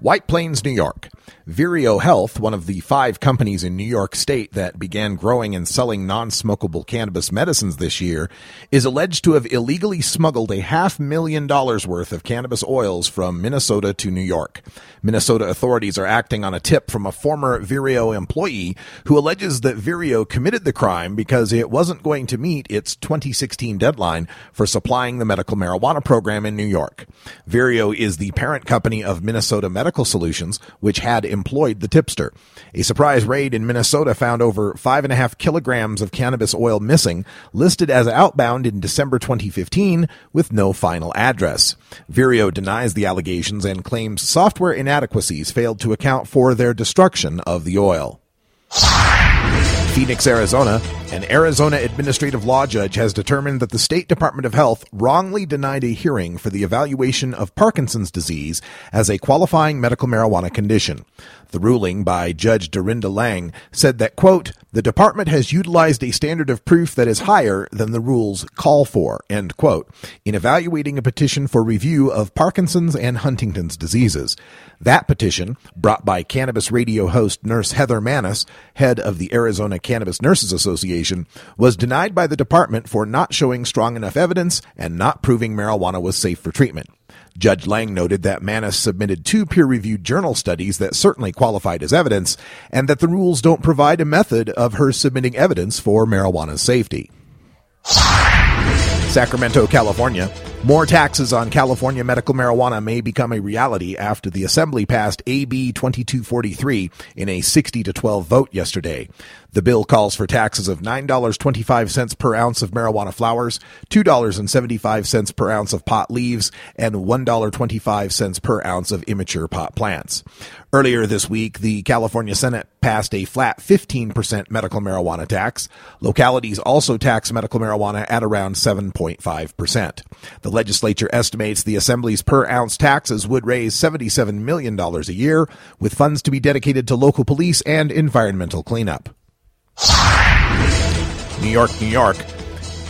White Plains, New York. Vireo Health, one of the five companies in New York State that began growing and selling non-smokable cannabis medicines this year, is alleged to have illegally smuggled a half million dollars worth of cannabis oils from Minnesota to New York. Minnesota authorities are acting on a tip from a former Vireo employee who alleges that Vireo committed the crime because it wasn't going to meet its 2016 deadline for supplying the medical marijuana program in New York. Vireo is the parent company of Minnesota Medical Solutions, which had employed the tipster. A surprise raid in Minnesota found over five and a half kilograms of cannabis oil missing, listed as outbound in December 2015 with no final address. Vireo denies the allegations and claims software inadequacies failed to account for their destruction of the oil. Phoenix, Arizona, an Arizona administrative law judge has determined that the State Department of Health wrongly denied a hearing for the evaluation of Parkinson's disease as a qualifying medical marijuana condition. The ruling by Judge Dorinda Lang said that, quote, the department has utilized a standard of proof that is higher than the rules call for, end quote, in evaluating a petition for review of Parkinson's and Huntington's diseases. That petition, brought by cannabis radio host nurse Heather Manus, head of the Arizona Cannabis Nurses Association, was denied by the department for not showing strong enough evidence and not proving marijuana was safe for treatment. Judge Lang noted that Manus submitted two peer reviewed journal studies that certainly qualified as evidence, and that the rules don't provide a method of her submitting evidence for marijuana's safety. Sacramento, California. More taxes on California medical marijuana may become a reality after the Assembly passed AB 2243 in a 60 to 12 vote yesterday. The bill calls for taxes of $9.25 per ounce of marijuana flowers, $2.75 per ounce of pot leaves, and $1.25 per ounce of immature pot plants. Earlier this week, the California Senate passed a flat 15% medical marijuana tax. Localities also tax medical marijuana at around 7.5%. The legislature estimates the Assembly's per ounce taxes would raise $77 million a year, with funds to be dedicated to local police and environmental cleanup. New York, New York.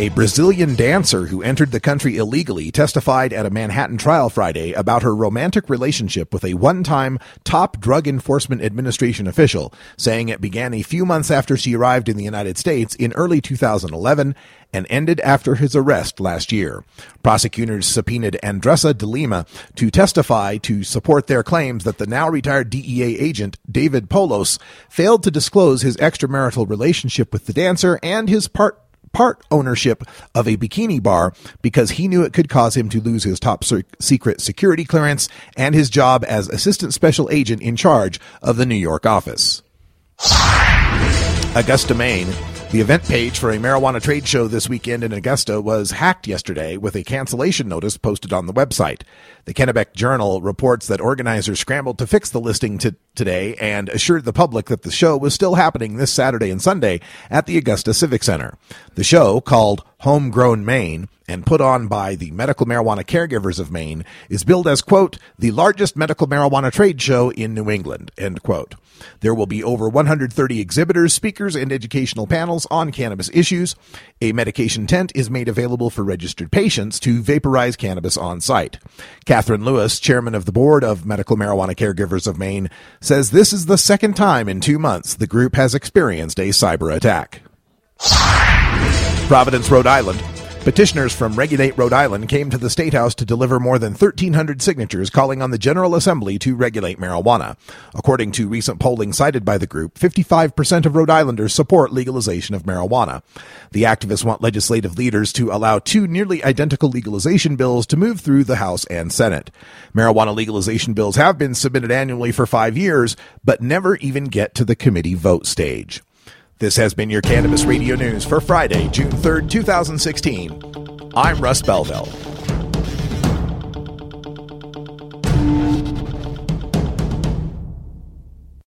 A Brazilian dancer who entered the country illegally testified at a Manhattan trial Friday about her romantic relationship with a one-time top Drug Enforcement Administration official, saying it began a few months after she arrived in the United States in early 2011 and ended after his arrest last year. Prosecutors subpoenaed Andressa de Lima to testify to support their claims that the now retired DEA agent David Polos failed to disclose his extramarital relationship with the dancer and his part part ownership of a bikini bar because he knew it could cause him to lose his top secret security clearance and his job as assistant special agent in charge of the New York office. Augusta, Maine. The event page for a marijuana trade show this weekend in Augusta was hacked yesterday with a cancellation notice posted on the website. The Kennebec Journal reports that organizers scrambled to fix the listing to today and assured the public that the show was still happening this Saturday and Sunday at the Augusta Civic Center. The show, called Homegrown Maine, and put on by the Medical Marijuana Caregivers of Maine, is billed as, quote, the largest medical marijuana trade show in New England, end quote. There will be over 130 exhibitors, speakers, and educational panels on cannabis issues. A medication tent is made available for registered patients to vaporize cannabis on site. Catherine Lewis, chairman of the board of Medical Marijuana Caregivers of Maine, says this is the second time in two months the group has experienced a cyber attack. Providence, Rhode Island. Petitioners from Regulate Rhode Island came to the State House to deliver more than 1,300 signatures calling on the General Assembly to regulate marijuana. According to recent polling cited by the group, 55% of Rhode Islanders support legalization of marijuana. The activists want legislative leaders to allow two nearly identical legalization bills to move through the House and Senate. Marijuana legalization bills have been submitted annually for five years, but never even get to the committee vote stage. This has been your Cannabis Radio News for Friday, June 3rd, 2016. I'm Russ Belville.